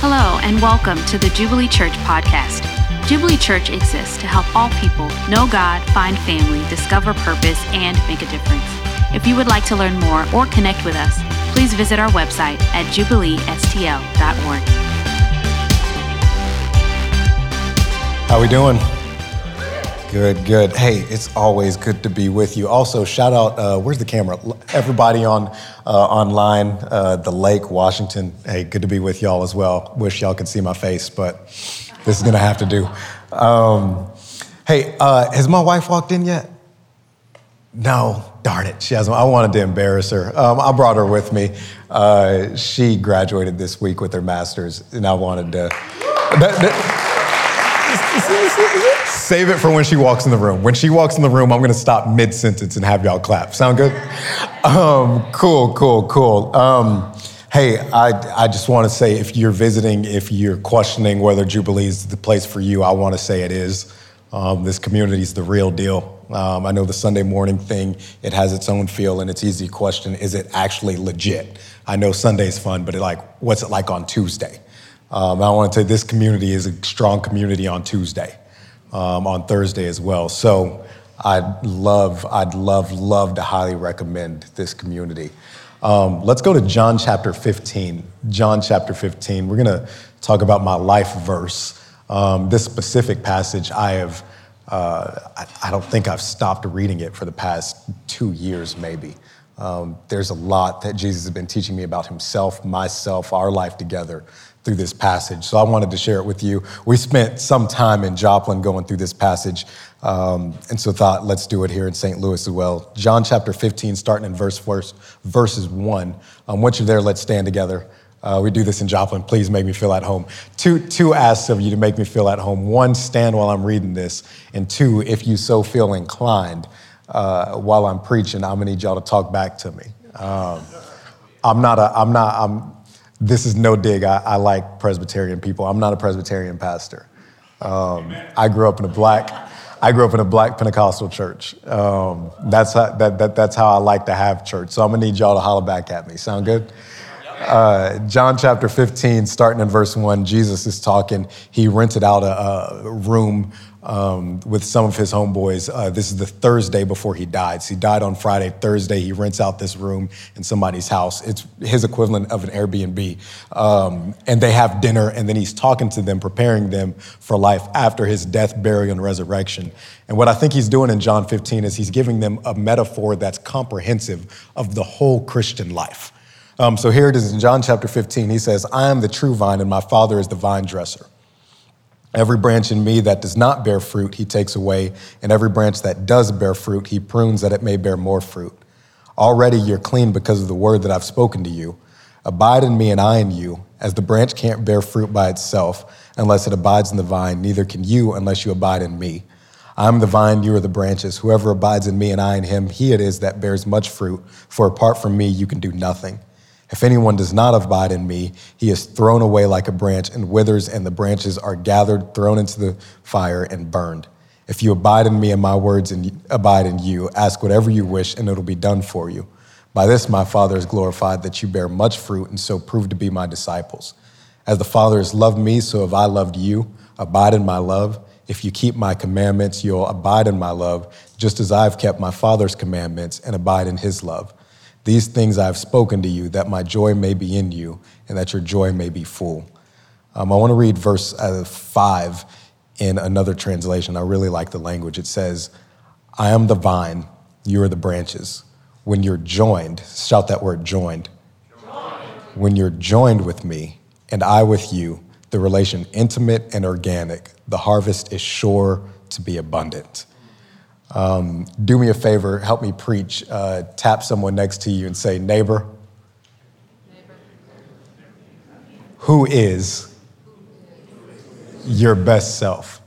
Hello, and welcome to the Jubilee Church podcast. Jubilee Church exists to help all people know God, find family, discover purpose, and make a difference. If you would like to learn more or connect with us, please visit our website at jubileestl.org. How are we doing? Good, good. Hey, it's always good to be with you. Also, shout out, uh, where's the camera? Everybody on uh, online, uh, the lake, Washington. Hey, good to be with y'all as well. Wish y'all could see my face, but this is gonna have to do. Um, hey, uh, has my wife walked in yet? No, darn it, she hasn't. I wanted to embarrass her. Um, I brought her with me. Uh, she graduated this week with her master's, and I wanted to. That, that, Save it for when she walks in the room. When she walks in the room, I'm gonna stop mid sentence and have y'all clap. Sound good? Um, cool, cool, cool. Um, hey, I, I just wanna say if you're visiting, if you're questioning whether Jubilee is the place for you, I wanna say it is. Um, this community is the real deal. Um, I know the Sunday morning thing, it has its own feel and it's easy to question is it actually legit? I know Sunday's fun, but it like, what's it like on Tuesday? Um, I want to say this community is a strong community on Tuesday, um, on Thursday as well. So I'd love, I'd love, love to highly recommend this community. Um, let's go to John chapter 15. John chapter 15. We're going to talk about my life verse. Um, this specific passage, I have, uh, I, I, don't think I've stopped reading it for the past two years, maybe. Um, there's a lot that Jesus has been teaching me about himself, myself, our life together through this passage. So I wanted to share it with you. We spent some time in Joplin going through this passage, um, and so thought let's do it here in St. Louis as well. John chapter 15, starting in verse, verse verses 1. Um, once you're there, let's stand together. Uh, we do this in Joplin. Please make me feel at home. Two, two asks of you to make me feel at home. One, stand while I'm reading this. And two, if you so feel inclined uh, while I'm preaching, I'm gonna need y'all to talk back to me. Um, I'm not a, I'm not, I'm, this is no dig. I, I, like Presbyterian people. I'm not a Presbyterian pastor. Um, I grew up in a black, I grew up in a black Pentecostal church. Um, that's how, that, that, that's how I like to have church. So I'm gonna need y'all to holler back at me. Sound good? Uh, John chapter 15, starting in verse 1, Jesus is talking. He rented out a, a room um, with some of his homeboys. Uh, this is the Thursday before he died. So he died on Friday. Thursday, he rents out this room in somebody's house. It's his equivalent of an Airbnb. Um, and they have dinner, and then he's talking to them, preparing them for life after his death, burial, and resurrection. And what I think he's doing in John 15 is he's giving them a metaphor that's comprehensive of the whole Christian life. Um, so here it is in John chapter 15. He says, I am the true vine, and my Father is the vine dresser. Every branch in me that does not bear fruit, he takes away, and every branch that does bear fruit, he prunes that it may bear more fruit. Already you're clean because of the word that I've spoken to you. Abide in me, and I in you. As the branch can't bear fruit by itself unless it abides in the vine, neither can you unless you abide in me. I'm the vine, you are the branches. Whoever abides in me and I in him, he it is that bears much fruit, for apart from me, you can do nothing. If anyone does not abide in me, he is thrown away like a branch and withers, and the branches are gathered, thrown into the fire, and burned. If you abide in me and my words and abide in you, ask whatever you wish, and it'll be done for you. By this my Father is glorified, that you bear much fruit, and so prove to be my disciples. As the Father has loved me, so have I loved you. Abide in my love. If you keep my commandments, you'll abide in my love, just as I've kept my Father's commandments and abide in his love. These things I have spoken to you, that my joy may be in you, and that your joy may be full. Um, I want to read verse uh, 5 in another translation. I really like the language. It says, I am the vine, you are the branches. When you're joined, shout that word joined. joined. When you're joined with me and I with you, the relation intimate and organic, the harvest is sure to be abundant. Um, do me a favor, help me preach. Uh, tap someone next to you and say, neighbor, who is your best self?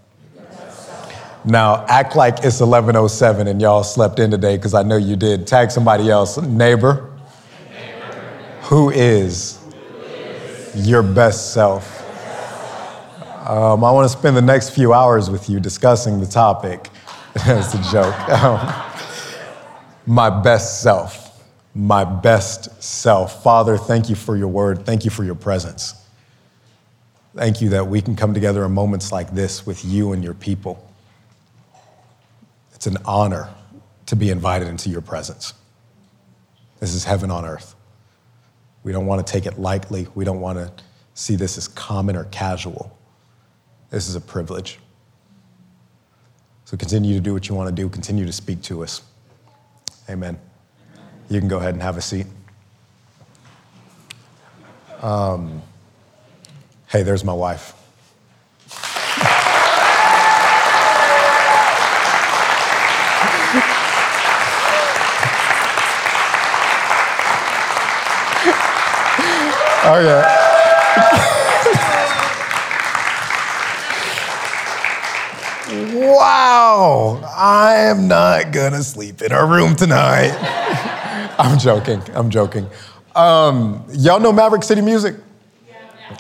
Now, act like it's 1107 and y'all slept in today because I know you did. Tag somebody else. Neighbor, who is your best self? Um, I want to spend the next few hours with you discussing the topic. That's a joke. Um, my best self, my best self. Father, thank you for your word. Thank you for your presence. Thank you that we can come together in moments like this with you and your people. It's an honor to be invited into your presence. This is heaven on earth. We don't want to take it lightly. We don't want to see this as common or casual. This is a privilege. So continue to do what you want to do, continue to speak to us. Amen. You can go ahead and have a seat. Um, hey, there's my wife. Oh, wow, I am not gonna sleep in our room tonight. I'm joking, I'm joking. Um, y'all know Maverick City Music?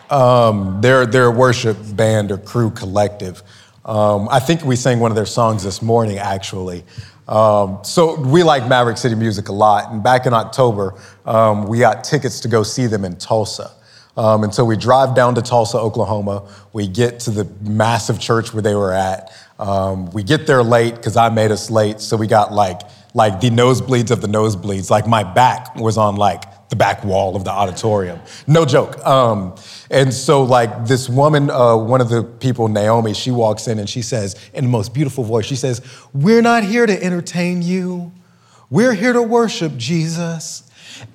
Um, they're, they're a worship band or crew collective. Um, I think we sang one of their songs this morning, actually. Um, so we like Maverick City Music a lot. And back in October, um, we got tickets to go see them in Tulsa. Um, and so we drive down to Tulsa, Oklahoma. We get to the massive church where they were at. Um, we get there late because I made us late. So we got like like the nosebleeds of the nosebleeds. Like my back was on like the back wall of the auditorium. No joke. Um, and so, like, this woman, uh, one of the people, Naomi, she walks in and she says, in the most beautiful voice, she says, We're not here to entertain you. We're here to worship Jesus.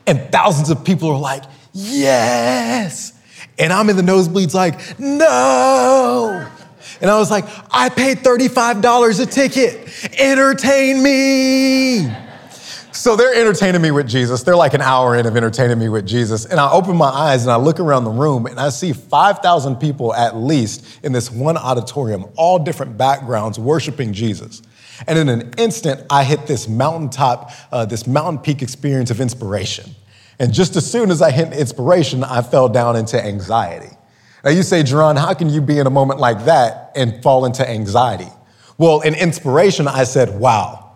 And thousands of people are like, Yes. And I'm in the nosebleeds, like, No. And I was like, I paid $35 a ticket. Entertain me. So they're entertaining me with Jesus. They're like an hour in of entertaining me with Jesus. And I open my eyes and I look around the room and I see 5,000 people at least in this one auditorium, all different backgrounds, worshiping Jesus. And in an instant, I hit this mountaintop, uh, this mountain peak experience of inspiration. And just as soon as I hit inspiration, I fell down into anxiety. Now you say, Jerron, how can you be in a moment like that and fall into anxiety? Well, in inspiration, I said, wow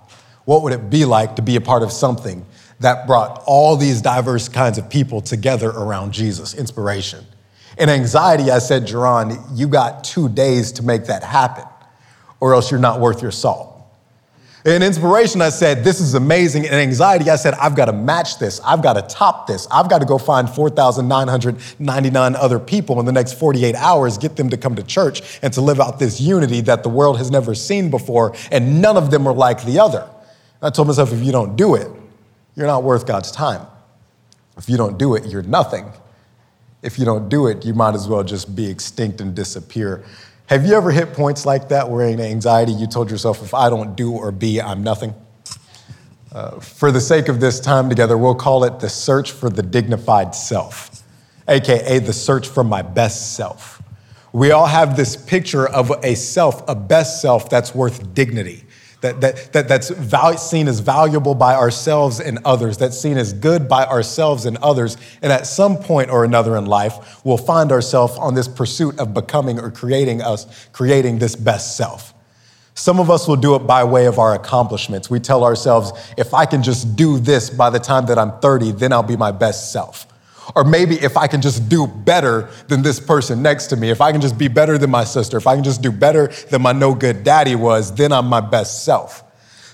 what would it be like to be a part of something that brought all these diverse kinds of people together around Jesus? Inspiration. In anxiety, I said, Jerron, you got two days to make that happen, or else you're not worth your salt. In inspiration, I said, This is amazing. In anxiety, I said, I've got to match this. I've got to top this. I've got to go find 4,999 other people in the next 48 hours, get them to come to church and to live out this unity that the world has never seen before, and none of them are like the other. I told myself, if you don't do it, you're not worth God's time. If you don't do it, you're nothing. If you don't do it, you might as well just be extinct and disappear. Have you ever hit points like that where in anxiety you told yourself, if I don't do or be, I'm nothing? Uh, for the sake of this time together, we'll call it the search for the dignified self, AKA the search for my best self. We all have this picture of a self, a best self that's worth dignity that, that, that, that's val- seen as valuable by ourselves and others, that's seen as good by ourselves and others. And at some point or another in life, we'll find ourselves on this pursuit of becoming or creating us, creating this best self. Some of us will do it by way of our accomplishments. We tell ourselves, if I can just do this by the time that I'm 30, then I'll be my best self. Or maybe if I can just do better than this person next to me, if I can just be better than my sister, if I can just do better than my no good daddy was, then I'm my best self.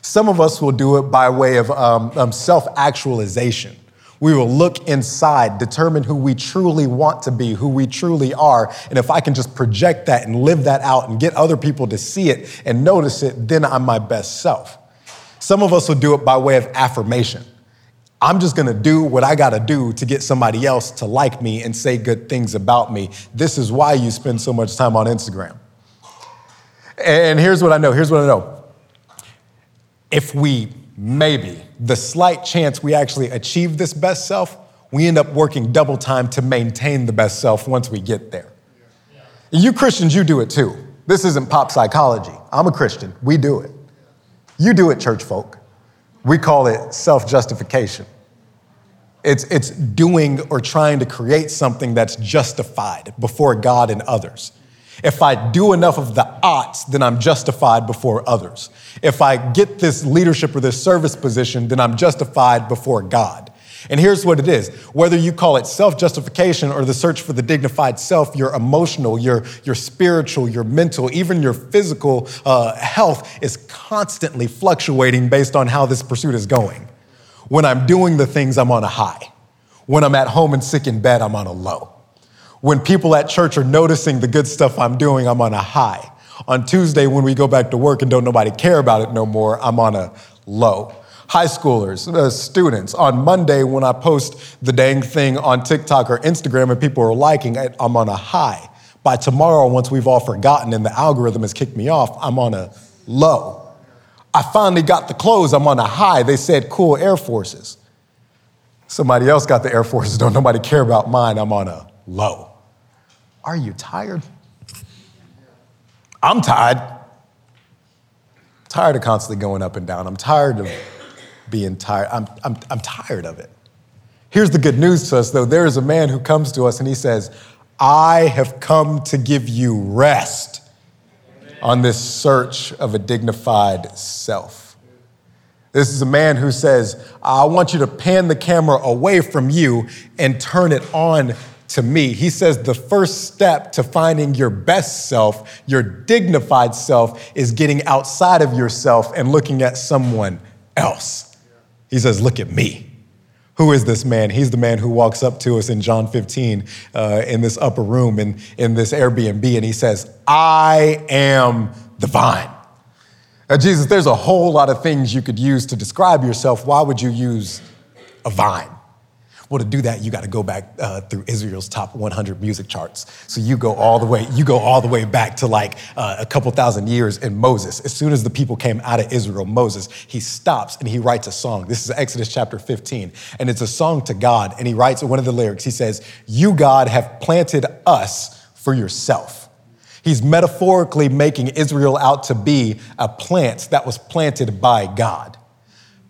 Some of us will do it by way of um, um, self actualization. We will look inside, determine who we truly want to be, who we truly are. And if I can just project that and live that out and get other people to see it and notice it, then I'm my best self. Some of us will do it by way of affirmation. I'm just gonna do what I gotta do to get somebody else to like me and say good things about me. This is why you spend so much time on Instagram. And here's what I know here's what I know. If we maybe, the slight chance we actually achieve this best self, we end up working double time to maintain the best self once we get there. You Christians, you do it too. This isn't pop psychology. I'm a Christian. We do it. You do it, church folk. We call it self justification. It's, it's doing or trying to create something that's justified before God and others. If I do enough of the oughts, then I'm justified before others. If I get this leadership or this service position, then I'm justified before God. And here's what it is whether you call it self justification or the search for the dignified self, your emotional, your, your spiritual, your mental, even your physical uh, health is constantly fluctuating based on how this pursuit is going. When I'm doing the things, I'm on a high. When I'm at home and sick in bed, I'm on a low. When people at church are noticing the good stuff I'm doing, I'm on a high. On Tuesday, when we go back to work and don't nobody care about it no more, I'm on a low. High schoolers, uh, students, on Monday, when I post the dang thing on TikTok or Instagram and people are liking it, I'm on a high. By tomorrow, once we've all forgotten and the algorithm has kicked me off, I'm on a low. I finally got the clothes, I'm on a high. They said cool Air Forces. Somebody else got the Air Forces, don't nobody care about mine, I'm on a low. Are you tired? I'm tired. I'm Tired of constantly going up and down. I'm tired of being tired. I'm, I'm, I'm tired of it. Here's the good news to us, though. There is a man who comes to us and he says, I have come to give you rest on this search of a dignified self. This is a man who says, I want you to pan the camera away from you and turn it on to me. He says the first step to finding your best self, your dignified self, is getting outside of yourself and looking at someone else. He says, Look at me. Who is this man? He's the man who walks up to us in John 15 uh, in this upper room in, in this Airbnb, and he says, I am the vine. Now, Jesus, there's a whole lot of things you could use to describe yourself. Why would you use a vine? Well, to do that, you got to go back uh, through Israel's top 100 music charts. So you go all the way, you go all the way back to like uh, a couple thousand years in Moses. As soon as the people came out of Israel, Moses, he stops and he writes a song. This is Exodus chapter 15, and it's a song to God. And he writes one of the lyrics. He says, "You God have planted us for yourself." He's metaphorically making Israel out to be a plant that was planted by God.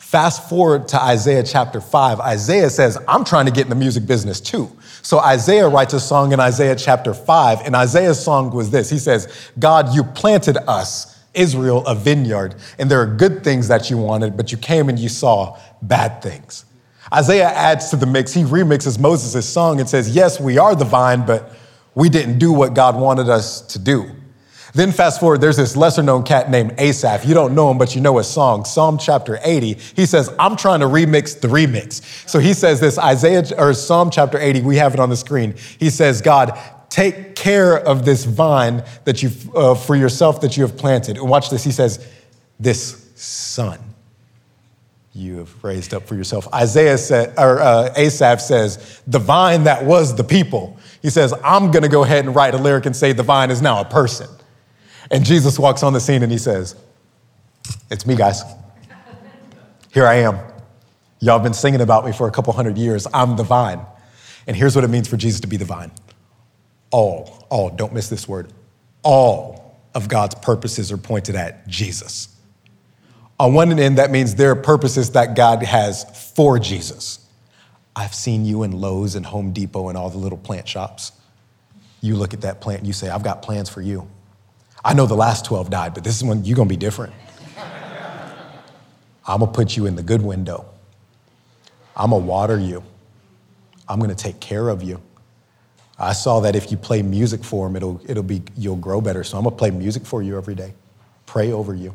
Fast forward to Isaiah chapter 5. Isaiah says, I'm trying to get in the music business too. So Isaiah writes a song in Isaiah chapter 5, and Isaiah's song was this He says, God, you planted us, Israel, a vineyard, and there are good things that you wanted, but you came and you saw bad things. Isaiah adds to the mix, he remixes Moses' song and says, Yes, we are the vine, but we didn't do what God wanted us to do. Then fast forward, there's this lesser known cat named Asaph. You don't know him, but you know his song, Psalm chapter 80. He says, I'm trying to remix the remix. So he says this, Isaiah or Psalm chapter 80, we have it on the screen. He says, God, take care of this vine that you uh, for yourself that you have planted. And watch this. He says, this son you have raised up for yourself. Isaiah said, or uh, Asaph says, the vine that was the people. He says, I'm going to go ahead and write a lyric and say the vine is now a person. And Jesus walks on the scene and he says, It's me, guys. Here I am. Y'all been singing about me for a couple hundred years. I'm the vine. And here's what it means for Jesus to be the vine all, all, don't miss this word, all of God's purposes are pointed at Jesus. On one end, that means there are purposes that God has for Jesus. I've seen you in Lowe's and Home Depot and all the little plant shops. You look at that plant and you say, I've got plans for you. I know the last 12 died, but this is when you're going to be different. I'm going to put you in the good window. I'm going to water you. I'm going to take care of you. I saw that if you play music for him, it'll, it'll be, you'll grow better. So I'm going to play music for you every day, pray over you.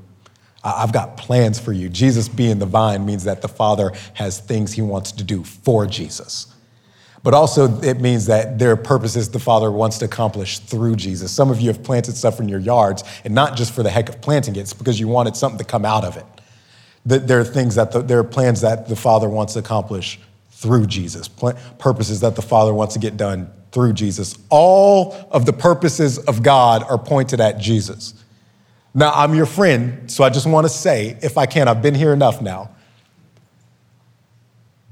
I've got plans for you. Jesus being the vine means that the Father has things he wants to do for Jesus. But also, it means that there are purposes the Father wants to accomplish through Jesus. Some of you have planted stuff in your yards, and not just for the heck of planting it, it's because you wanted something to come out of it. There are things that the, there are plans that the Father wants to accomplish through Jesus, purposes that the Father wants to get done through Jesus. All of the purposes of God are pointed at Jesus. Now, I'm your friend, so I just want to say, if I can, I've been here enough now.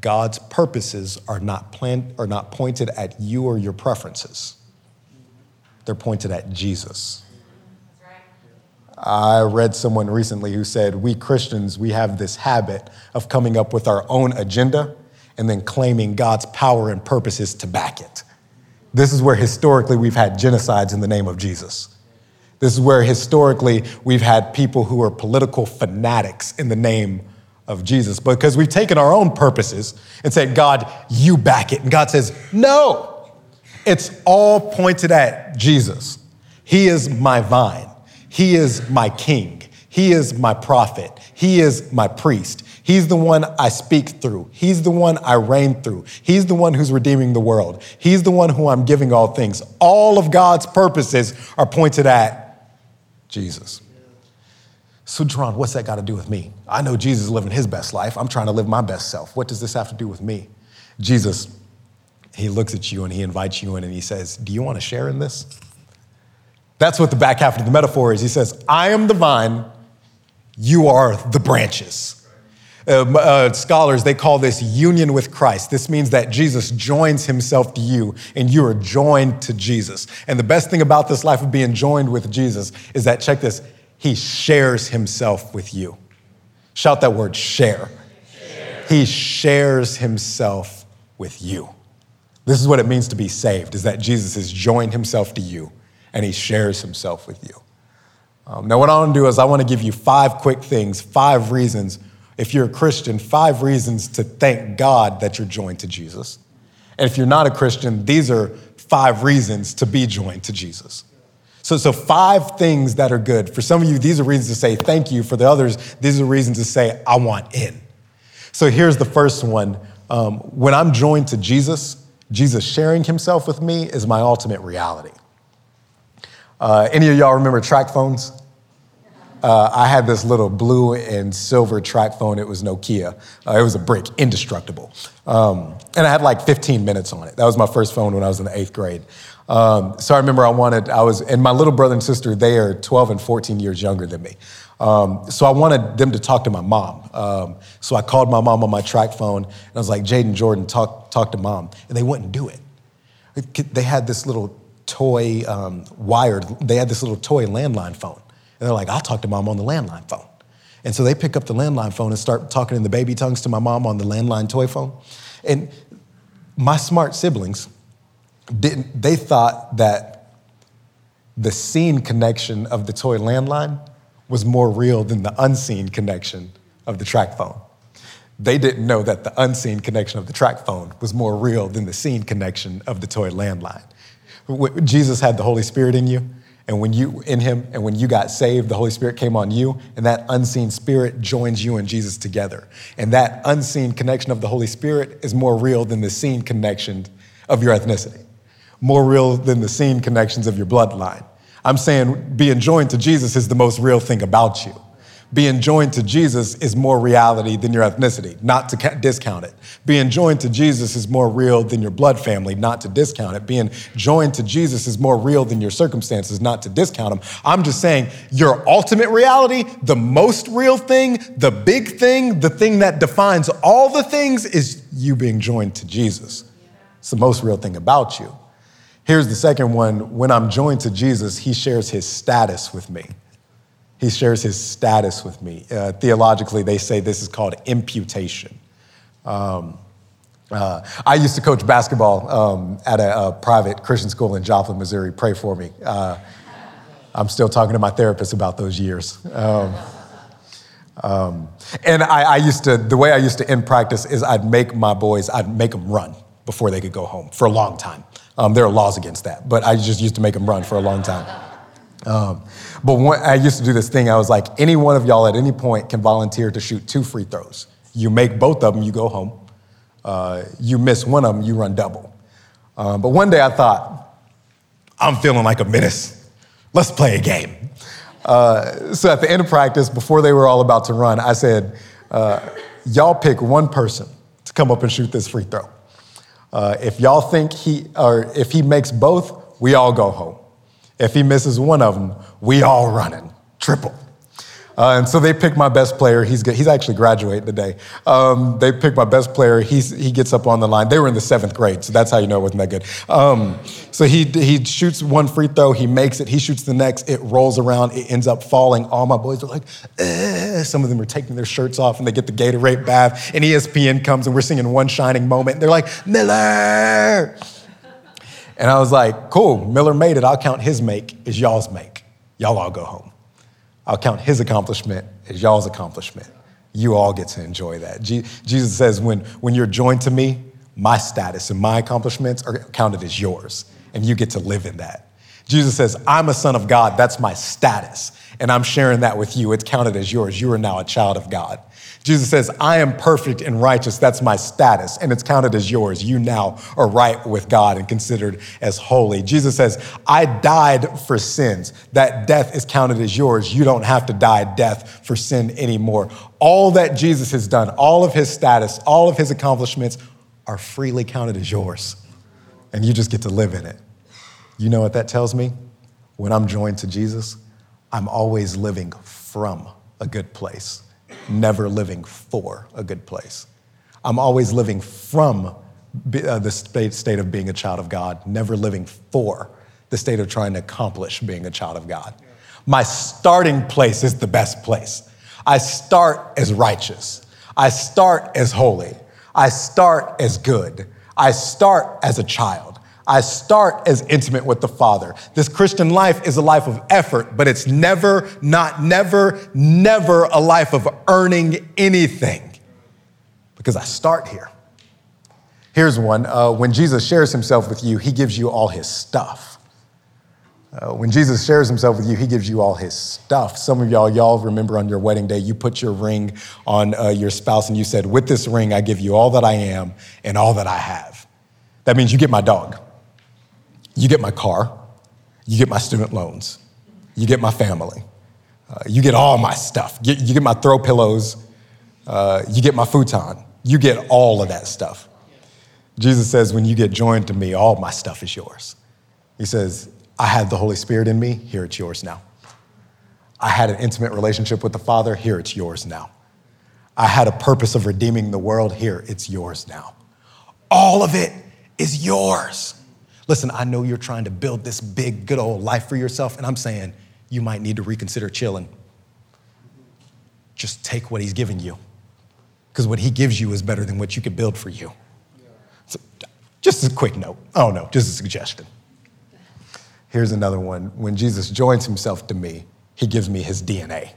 God's purposes are not, plan- are not pointed at you or your preferences, they're pointed at Jesus. I read someone recently who said, We Christians, we have this habit of coming up with our own agenda and then claiming God's power and purposes to back it. This is where historically we've had genocides in the name of Jesus. This is where historically we've had people who are political fanatics in the name of Jesus because we've taken our own purposes and said, God, you back it. And God says, no, it's all pointed at Jesus. He is my vine, He is my king, He is my prophet, He is my priest. He's the one I speak through. He's the one I reign through. He's the one who's redeeming the world. He's the one who I'm giving all things. All of God's purposes are pointed at Jesus. So, Jerron, what's that got to do with me? I know Jesus is living his best life. I'm trying to live my best self. What does this have to do with me? Jesus, he looks at you and he invites you in and he says, Do you want to share in this? That's what the back half of the metaphor is. He says, I am the vine, you are the branches. Uh, uh, scholars, they call this union with Christ. This means that Jesus joins himself to you and you are joined to Jesus. And the best thing about this life of being joined with Jesus is that, check this, he shares himself with you. Shout that word, share. share. He shares himself with you. This is what it means to be saved, is that Jesus has joined himself to you and he shares himself with you. Um, now, what I want to do is I want to give you five quick things, five reasons, if you're a Christian, five reasons to thank God that you're joined to Jesus. And if you're not a Christian, these are five reasons to be joined to Jesus. So, so five things that are good. For some of you, these are reasons to say thank you. For the others, these are reasons to say, I want in. So here's the first one. Um, when I'm joined to Jesus, Jesus sharing himself with me is my ultimate reality. Uh, any of y'all remember TracFones? Uh, I had this little blue and silver TracFone. It was Nokia. Uh, it was a brick, indestructible. Um, and I had like 15 minutes on it. That was my first phone when I was in the eighth grade. Um, so I remember I wanted, I was, and my little brother and sister, they are 12 and 14 years younger than me. Um, so I wanted them to talk to my mom. Um, so I called my mom on my TracFone and I was like, Jaden Jordan, talk, talk to mom. And they wouldn't do it. They had this little toy um, wired, they had this little toy landline phone. And they're like, I'll talk to mom on the landline phone. And so they pick up the landline phone and start talking in the baby tongues to my mom on the landline toy phone. And my smart siblings, didn't, they thought that the seen connection of the toy landline was more real than the unseen connection of the TracFone. They didn't know that the unseen connection of the TracFone was more real than the seen connection of the toy landline. Jesus had the Holy Spirit in you, and when you in him and when you got saved the holy spirit came on you and that unseen spirit joins you and jesus together and that unseen connection of the holy spirit is more real than the seen connection of your ethnicity more real than the seen connections of your bloodline. I'm saying being joined to Jesus is the most real thing about you. Being joined to Jesus is more reality than your ethnicity, not to discount it. Being joined to Jesus is more real than your blood family, not to discount it. Being joined to Jesus is more real than your circumstances, not to discount them. I'm just saying your ultimate reality, the most real thing, the big thing, the thing that defines all the things is you being joined to Jesus. It's the most real thing about you. Here's the second one when I'm joined to Jesus, he shares his status with me. He shares his status with me. Uh, theologically, they say this is called imputation. Um, uh, I used to coach basketball um, at a, a, private Christian school in Joplin, Missouri. Pray for me. Uh, I'm still talking to my therapist about those years. Um, um, and I, I, used to, the way I used to end practice is I'd make my boys, I'd make them run before they could go home for a long time. Um, there are laws against that, but I just used to make them run for a long time. Um, but when, I used to do this thing. I was like, any one of y'all at any point can volunteer to shoot two free throws. You make both of them, you go home. Uh, you miss one of them, you run double. Um, but one day I thought, I'm feeling like a menace. Let's play a game. Uh, so at the end of practice, before they were all about to run, I said, uh, y'all pick one person to come up and shoot this free throw. Uh, if y'all think he, or if he makes both, we all go home. If he misses one of them, we all running, triple. Uh, and so they pick my best player. He's, he's actually graduating today. Um, they pick my best player. He's, he gets up on the line. They were in the seventh grade, so that's how you know it wasn't that good. Um, so he, he shoots one free throw. He makes it. He shoots the next. It rolls around. It ends up falling. All my boys are like, eh. some of them are taking their shirts off and they get the Gatorade bath. And ESPN comes and we're singing One Shining Moment. They're like, Miller. And I was like, cool, Miller made it. I'll count his make as y'all's make. Y'all all go home. I'll count his accomplishment as y'all's accomplishment. You all get to enjoy that. Je- Jesus says, when, when you're joined to me, my status and my accomplishments are counted as yours, and you get to live in that. Jesus says, I'm a son of God. That's my status. And I'm sharing that with you. It's counted as yours. You are now a child of God. Jesus says, I am perfect and righteous. That's my status. And it's counted as yours. You now are right with God and considered as holy. Jesus says, I died for sins. That death is counted as yours. You don't have to die death for sin anymore. All that Jesus has done, all of his status, all of his accomplishments are freely counted as yours. And you just get to live in it. You know what that tells me? When I'm joined to Jesus, I'm always living from a good place, never living for a good place. I'm always living from uh, the state of being a child of God, never living for the state of trying to accomplish being a child of God. My starting place is the best place. I start as righteous. I start as holy. I start as good. I start as a child. I start as intimate with the Father. This Christian life is a life of effort, but it's never, not never, never a life of earning anything because I start here. Here's one. Uh, when Jesus shares himself with you, he gives you all his stuff. Uh, when Jesus shares himself with you, he gives you all his stuff. Some of y'all, y'all remember on your wedding day, you put your ring on uh, your spouse and you said, With this ring, I give you all that I am and all that I have. That means you get my dog. You get my car, you get my student loans, you get my family, uh, you get all my stuff. You, you get my throw pillows, uh, you get my futon, you get all of that stuff. Jesus says, when you get joined to me, all my stuff is yours. He says, I had the Holy Spirit in me, here it's yours now. I had an intimate relationship with the Father, here it's yours now. I had a purpose of redeeming the world, here it's yours now. All of it is yours. Listen, I know you're trying to build this big, good old life for yourself, and I'm saying you might need to reconsider chilling. Just take what he's giving you, because what he gives you is better than what you could build for you. So, just a quick note. Oh, no, just a suggestion. Here's another one. When Jesus joins himself to me, he gives me his DNA.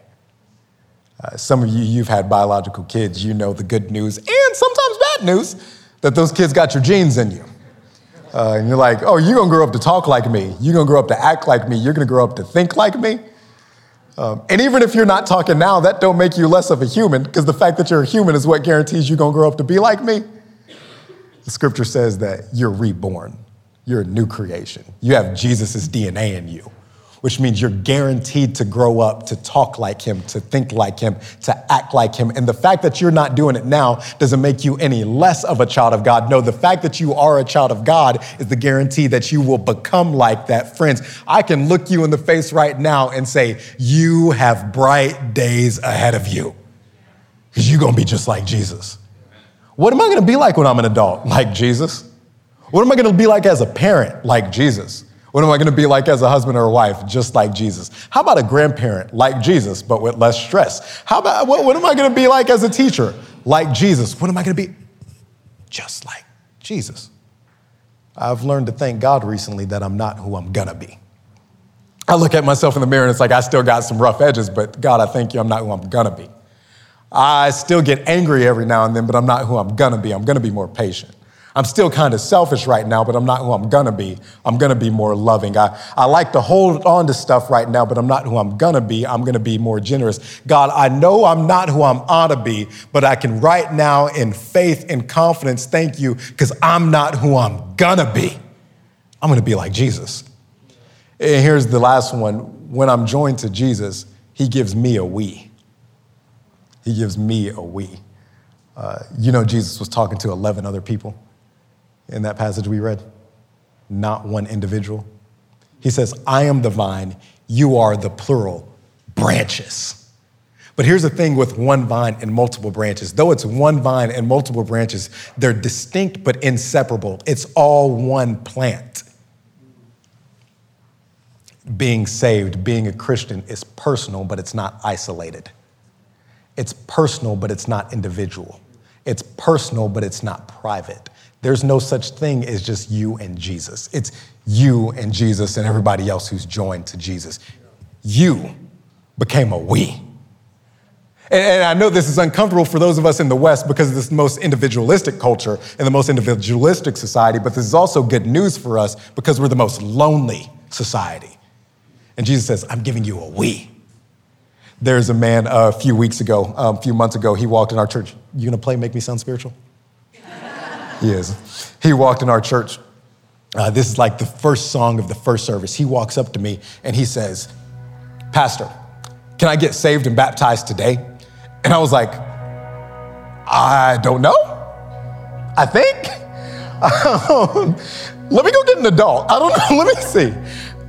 Uh, some of you, you've had biological kids, you know the good news and sometimes bad news that those kids got your genes in you. Uh, and you're like, oh, you're gonna grow up to talk like me. You're gonna grow up to act like me. You're gonna grow up to think like me. Um, and even if you're not talking now, that don't make you less of a human, because the fact that you're a human is what guarantees you're gonna grow up to be like me. The scripture says that you're reborn. You're a new creation. You have Jesus' DNA in you which means you're guaranteed to grow up, to talk like him, to think like him, to act like him. And the fact that you're not doing it now doesn't make you any less of a child of God. No, the fact that you are a child of God is the guarantee that you will become like that. Friends, I can look you in the face right now and say, You have bright days ahead of you because you're going to be just like Jesus. What am I going to be like when I'm an adult? Like Jesus. What am I going to be like as a parent? Like Jesus. What am I going to be like as a husband or a wife? Just like Jesus. How about a grandparent like Jesus, but with less stress? How about what, what am I going to be like as a teacher? Like Jesus. What am I going to be? Just like Jesus. I've learned to thank God recently that I'm not who I'm going to be. I look at myself in the mirror and it's like I still got some rough edges, but God, I thank you, I'm not who I'm going to be. I still get angry every now and then, but I'm not who I'm going to be. I'm going to be more patient. I'm still kind of selfish right now, but I'm not who I'm gonna be. I'm gonna be more loving. I, I like to hold on to stuff right now, but I'm not who I'm gonna be. I'm gonna be more generous. God, I know I'm not who I'm ought to be, but I can right now in faith and confidence thank you because I'm not who I'm gonna be. I'm gonna be like Jesus. And here's the last one. When I'm joined to Jesus, he gives me a we. He gives me a we. Uh, you know, Jesus was talking to 11 other people in that passage we read? Not one individual. He says, I am the vine, you are the plural branches. But here's the thing with one vine and multiple branches. Though it's one vine and multiple branches, they're distinct but inseparable. It's all one plant. Being saved, being a Christian is personal, but it's not isolated. It's personal, but it's not individual. It's personal, but it's not private. There's no such thing as just you and Jesus. It's you and Jesus and everybody else who's joined to Jesus. You became a we. And, I know this is uncomfortable for those of us in the West because of this most individualistic culture and the most individualistic society, but this is also good news for us because we're the most lonely society. And Jesus says, I'm giving you a we. There's a man uh, a few weeks ago, um, a few months ago, he walked in our church. You gonna play Make Me Sound Spiritual? He is. He walked in our church. Uh, this is like the first song of the first service. He walks up to me and he says, Pastor, can I get saved and baptized today? And I was like, I don't know. I think. Um, let me go get an adult. I don't know. Let me see.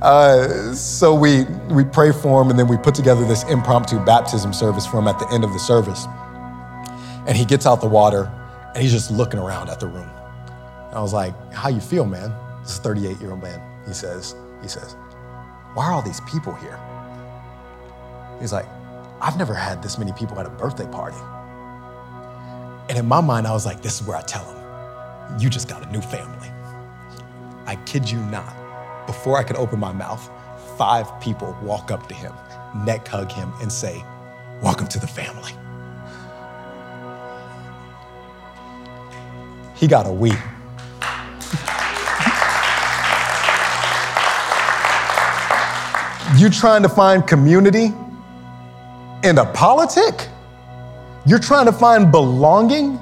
Uh, so we we pray for him, and then we put together this impromptu baptism service for him at the end of the service. And he gets out the water, and he's just looking around at the room. And I was like, "How you feel, man?" This 38 year old man. He says, "He says, why are all these people here?" He's like, I've never had this many people at a birthday party. And in my mind, I was like, this is where I tell him, you just got a new family. I kid you not. Before I could open my mouth, five people walk up to him, neck hug him, and say, Welcome to the family. He got a we. You're trying to find community in a politic? You're trying to find belonging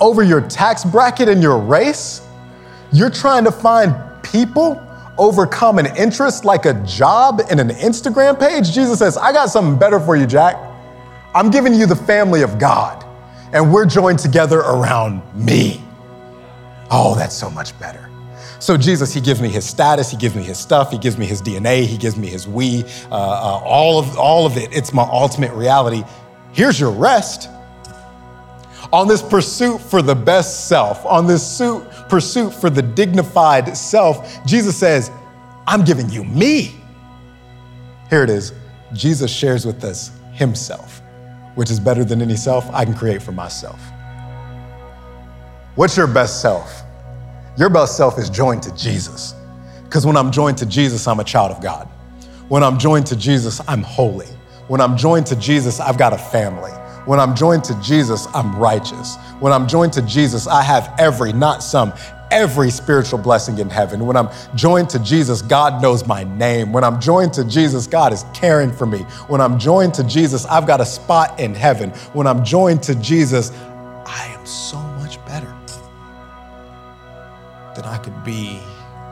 over your tax bracket and your race? You're trying to find people over common interests like a job and an Instagram page? Jesus says, I got something better for you, Jack. I'm giving you the family of God, and we're joined together around me. Oh, that's so much better. So, Jesus, He gives me His status, He gives me His stuff, He gives me His DNA, He gives me His we, uh, uh, all, of, all of it. It's my ultimate reality. Here's your rest. On this pursuit for the best self, on this suit, pursuit for the dignified self, Jesus says, I'm giving you me. Here it is. Jesus shares with us Himself, which is better than any self I can create for myself. What's your best self? Your best self is joined to Jesus. Because when I'm joined to Jesus, I'm a child of God. When I'm joined to Jesus, I'm holy. When I'm joined to Jesus, I've got a family. When I'm joined to Jesus, I'm righteous. When I'm joined to Jesus, I have every, not some, every spiritual blessing in heaven. When I'm joined to Jesus, God knows my name. When I'm joined to Jesus, God is caring for me. When I'm joined to Jesus, I've got a spot in heaven. When I'm joined to Jesus, I am so I could be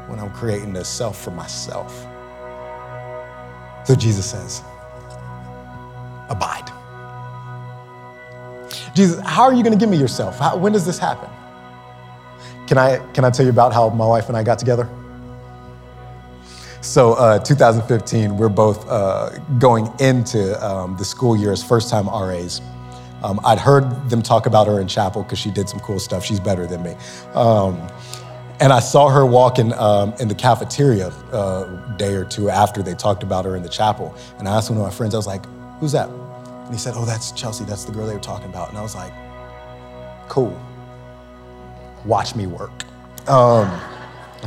when I'm creating a self for myself. So Jesus says, abide. Jesus, how are you going to give me yourself? How, when does this happen? Can I, can I tell you about how my wife and I got together? So, uh, 2015, we're both uh, going into um, the school year as first time RAs. Um, I'd heard them talk about her in chapel because she did some cool stuff. She's better than me. Um, and I saw her walking um, in the cafeteria a uh, day or two after they talked about her in the chapel. And I asked one of my friends, I was like, who's that? And he said, oh, that's Chelsea. That's the girl they were talking about. And I was like, cool. Watch me work. Um,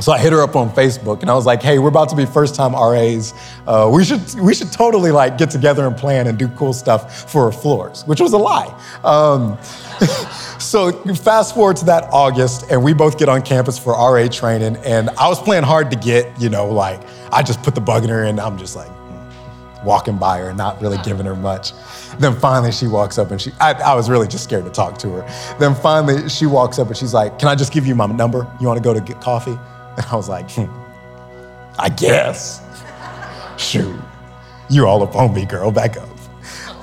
so I hit her up on Facebook and I was like, hey, we're about to be first time RAs. Uh, we, should, we should totally like get together and plan and do cool stuff for our floors, which was a lie. Um, so fast forward to that August and we both get on campus for RA training. And I was playing hard to get, you know, like I just put the bug in her and I'm just like hmm, walking by her, not really giving her much. Then finally she walks up and she, I, I was really just scared to talk to her. Then finally she walks up and she's like, can I just give you my number? You wanna go to get coffee? And I was like, hmm, I guess. Shoot, you're all up on me, girl, back up.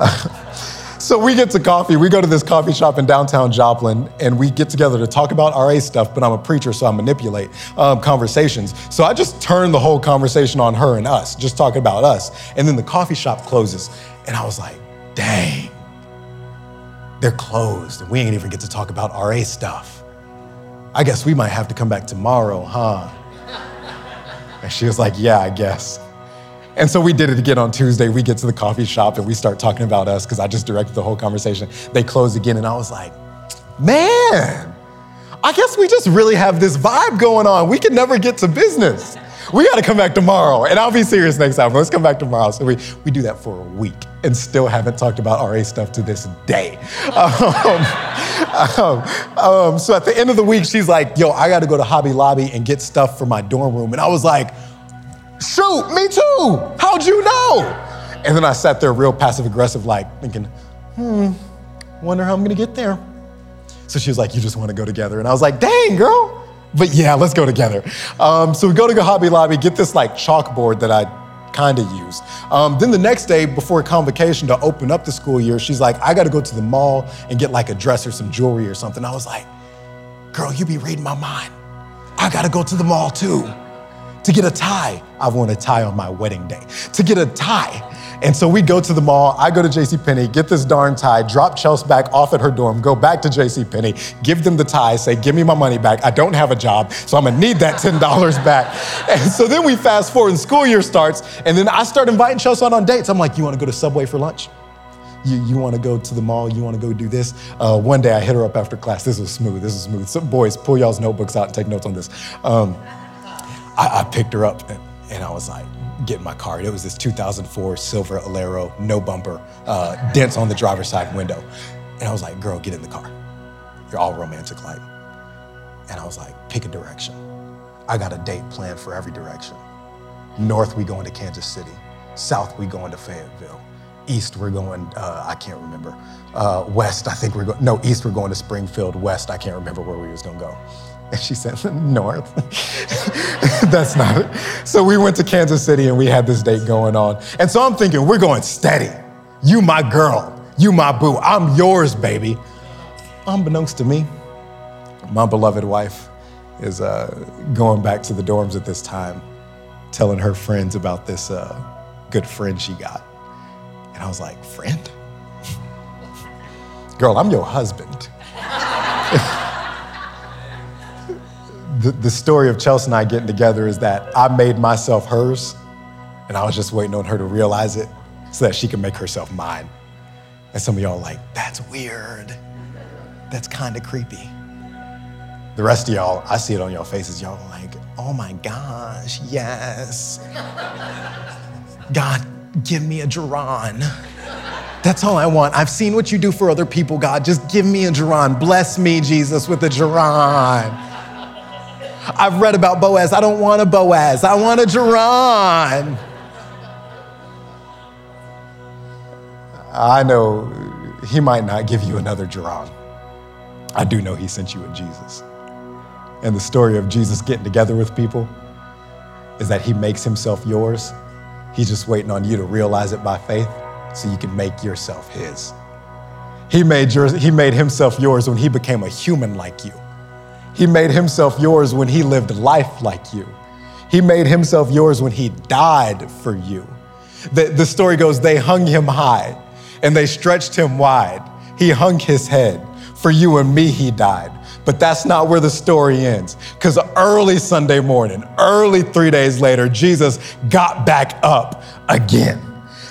so we get to coffee. We go to this coffee shop in downtown Joplin, and we get together to talk about RA stuff, but I'm a preacher, so I manipulate um, conversations. So I just turn the whole conversation on her and us, just talking about us. And then the coffee shop closes, and I was like, dang, they're closed, and we ain't even get to talk about RA stuff. I guess we might have to come back tomorrow, huh? And she was like, Yeah, I guess. And so we did it again on Tuesday. We get to the coffee shop and we start talking about us because I just directed the whole conversation. They closed again, and I was like, Man, I guess we just really have this vibe going on. We can never get to business. We got to come back tomorrow. And I'll be serious next time, let's come back tomorrow. So we, we do that for a week and still haven't talked about RA stuff to this day. Um, um, um, so at the end of the week, she's like, yo, I got to go to Hobby Lobby and get stuff for my dorm room. And I was like, shoot, me too. How'd you know? And then I sat there real passive aggressive, like thinking, hmm, wonder how I'm gonna get there. So she was like, You just wanna go together? And I was like, Dang, girl. But yeah, let's go together. Um, so we go to Hobby Lobby, get this like chalkboard that I kind of used. Um, then the next day before convocation to open up the school year, she's like, I gotta go to the mall and get like a dress or some jewelry or something. I was like, Girl, you be reading my mind. I gotta go to the mall too. To get a tie, I want a tie on my wedding day. To get a tie, and so we go to the mall. I go to JCPenney, get this darn tie, drop Chelsea back off at her dorm, go back to JCPenney, give them the tie, say, give me my money back. I don't have a job, so I'm gonna need that $10 back. And so then we fast forward and school year starts, and then I start inviting Chelsea on, on dates. I'm like, you wanna go to Subway for lunch? You, you want to go to the mall, you want to go do this. Uh, one day I hit her up after class. This was smooth, this was smooth. So boys, pull y'all's notebooks out and take notes on this. Um, I, I, picked her up and, and I was like, get my car. It was this 2004 silver Alero, no bumper, uh, dents on the driver's side window. And I was like, girl, get in the car. You're all romantic like. And I was like, pick a direction. I got a date planned for every direction. North, we going to Kansas City. South, we going to Fayetteville. East, we're going, uh, I can't remember. Uh, west, I think we're going, no, east, we're going to Springfield. West, I can't remember where we was gonna go. And she said, North. That's not it. So we went to Kansas City and we had this date going on. And so I'm thinking, we're going steady. You, my girl. You, my boo. I'm yours, baby. Unbeknownst to me, my beloved wife is uh, going back to the dorms at this time, telling her friends about this uh, good friend she got. And I was like, friend? Girl, I'm your husband. the, story of Chelsea and I getting together is that I made myself hers, and I was just waiting on her to realize it so that she could make herself mine. And some of y'all like, that's weird. That's kind of creepy. The rest of y'all, I see it on y'all faces. Y'all like, oh my gosh, yes. God, give me a Geron. That's all I want. I've seen what you do for other people, God. Just give me a Geron. Bless me, Jesus, with a Geron. I've read about Boaz. I don't want a Boaz. I want a Geron. I know he might not give you another Geron. I do know he sent you a Jesus. And the story of Jesus getting together with people is that he makes himself yours. He's just waiting on you to realize it by faith so you can make yourself his. He made, yours, he made himself yours when he became a human like you. He made himself yours when he lived life like you. He made himself yours when he died for you. The, the story goes they hung him high and they stretched him wide. He hung his head. For you and me, he died. But that's not where the story ends. Because early Sunday morning, early three days later, Jesus got back up again.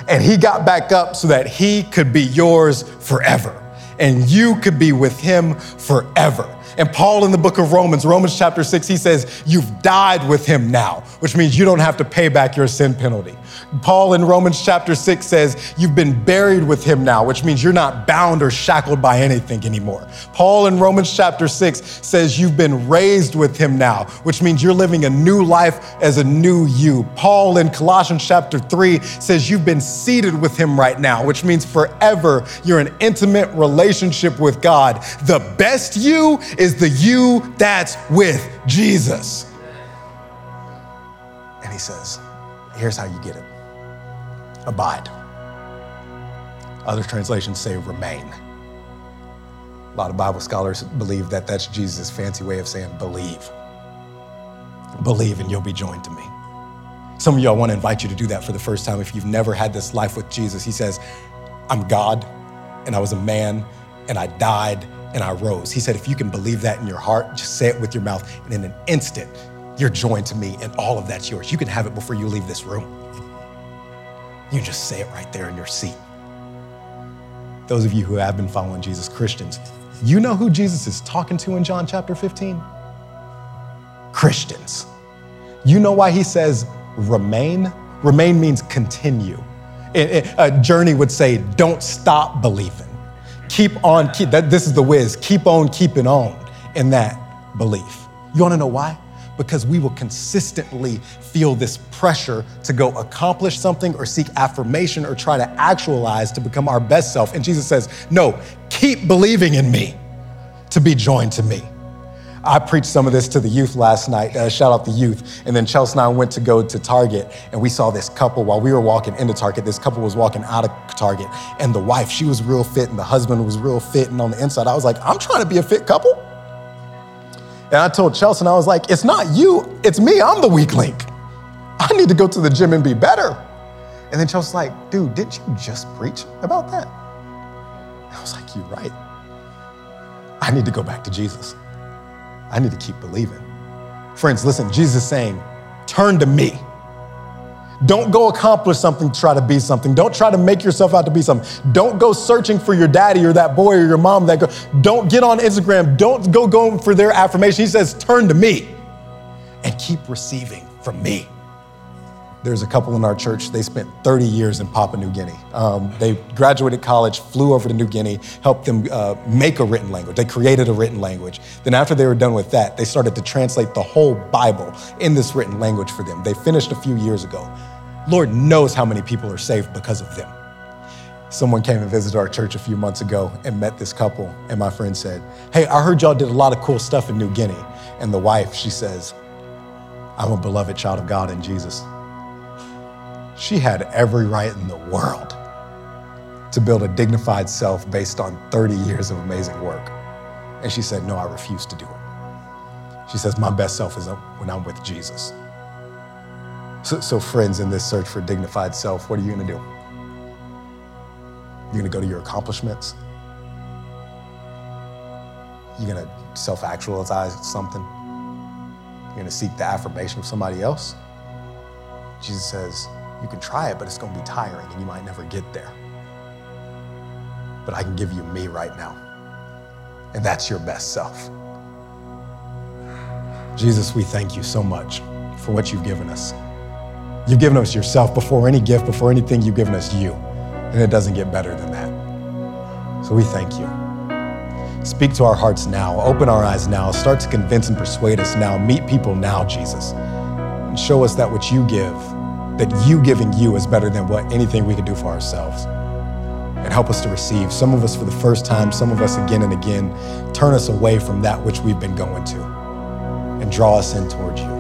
And he got back up so that he could be yours forever. And you could be with him forever. And Paul in the book of Romans, Romans chapter 6, he says, You've died with him now, which means you don't have to pay back your sin penalty. Paul in Romans chapter 6 says, You've been buried with him now, which means you're not bound or shackled by anything anymore. Paul in Romans chapter 6 says, You've been raised with him now, which means you're living a new life as a new you. Paul in Colossians chapter 3 says, You've been seated with him right now, which means forever you're in intimate relationship with God. The best you is the you that's with Jesus. And he says, Here's how you get it abide. Other translations say remain. A lot of Bible scholars believe that that's Jesus' fancy way of saying believe. Believe and you'll be joined to me. Some of y'all want to invite you to do that for the first time if you've never had this life with Jesus. He says, I'm God and I was a man and I died and I rose. He said, if you can believe that in your heart, just say it with your mouth, and in an instant, you're joined to me, and all of that's yours. You can have it before you leave this room. You just say it right there in your seat. Those of you who have been following Jesus, Christians, you know who Jesus is talking to in John chapter 15? Christians. You know why he says remain? Remain means continue. A journey would say, don't stop believing. Keep on, keep, that, this is the whiz, keep on keeping on in that belief. You wanna know why? Because we will consistently feel this pressure to go accomplish something or seek affirmation or try to actualize to become our best self. And Jesus says, no, keep believing in me to be joined to me. I preached some of this to the youth last night. Uh, shout out the youth. And then Chelsea and I went to go to Target, and we saw this couple while we were walking into Target. This couple was walking out of Target, and the wife, she was real fit, and the husband was real fit. And on the inside, I was like, I'm trying to be a fit couple. And I told Chelsea, and I was like, it's not you, it's me. I'm the weak link. I need to go to the gym and be better. And then Chelsea's like, dude, didn't you just preach about that? I was like, you're right. I need to go back to Jesus. I need to keep believing. Friends, listen, Jesus is saying, turn to me. Don't go accomplish something to try to be something. Don't try to make yourself out to be something. Don't go searching for your daddy or that boy or your mom that go. Don't get on Instagram. Don't go going for their affirmation. He says, turn to me and keep receiving from me. There's a couple in our church, they spent 30 years in Papua New Guinea. Um, they graduated college, flew over to New Guinea, helped them uh, make a written language. They created a written language. Then, after they were done with that, they started to translate the whole Bible in this written language for them. They finished a few years ago. Lord knows how many people are saved because of them. Someone came and visited our church a few months ago and met this couple, and my friend said, Hey, I heard y'all did a lot of cool stuff in New Guinea. And the wife, she says, I'm a beloved child of God in Jesus. She had every right in the world to build a dignified self based on 30 years of amazing work. And she said, No, I refuse to do it. She says, My best self is when I'm with Jesus. So, so friends, in this search for dignified self, what are you gonna do? You're gonna go to your accomplishments? You're gonna self actualize something? You're gonna seek the affirmation of somebody else? Jesus says, you can try it, but it's going to be tiring and you might never get there. But I can give you me right now. And that's your best self. Jesus, we thank you so much for what you've given us. You've given us yourself before any gift, before anything, you've given us you. And it doesn't get better than that. So we thank you. Speak to our hearts now. Open our eyes now. Start to convince and persuade us now. Meet people now, Jesus. And show us that which you give that you giving you is better than what anything we could do for ourselves. And help us to receive, some of us for the first time, some of us again and again, turn us away from that which we've been going to and draw us in towards you.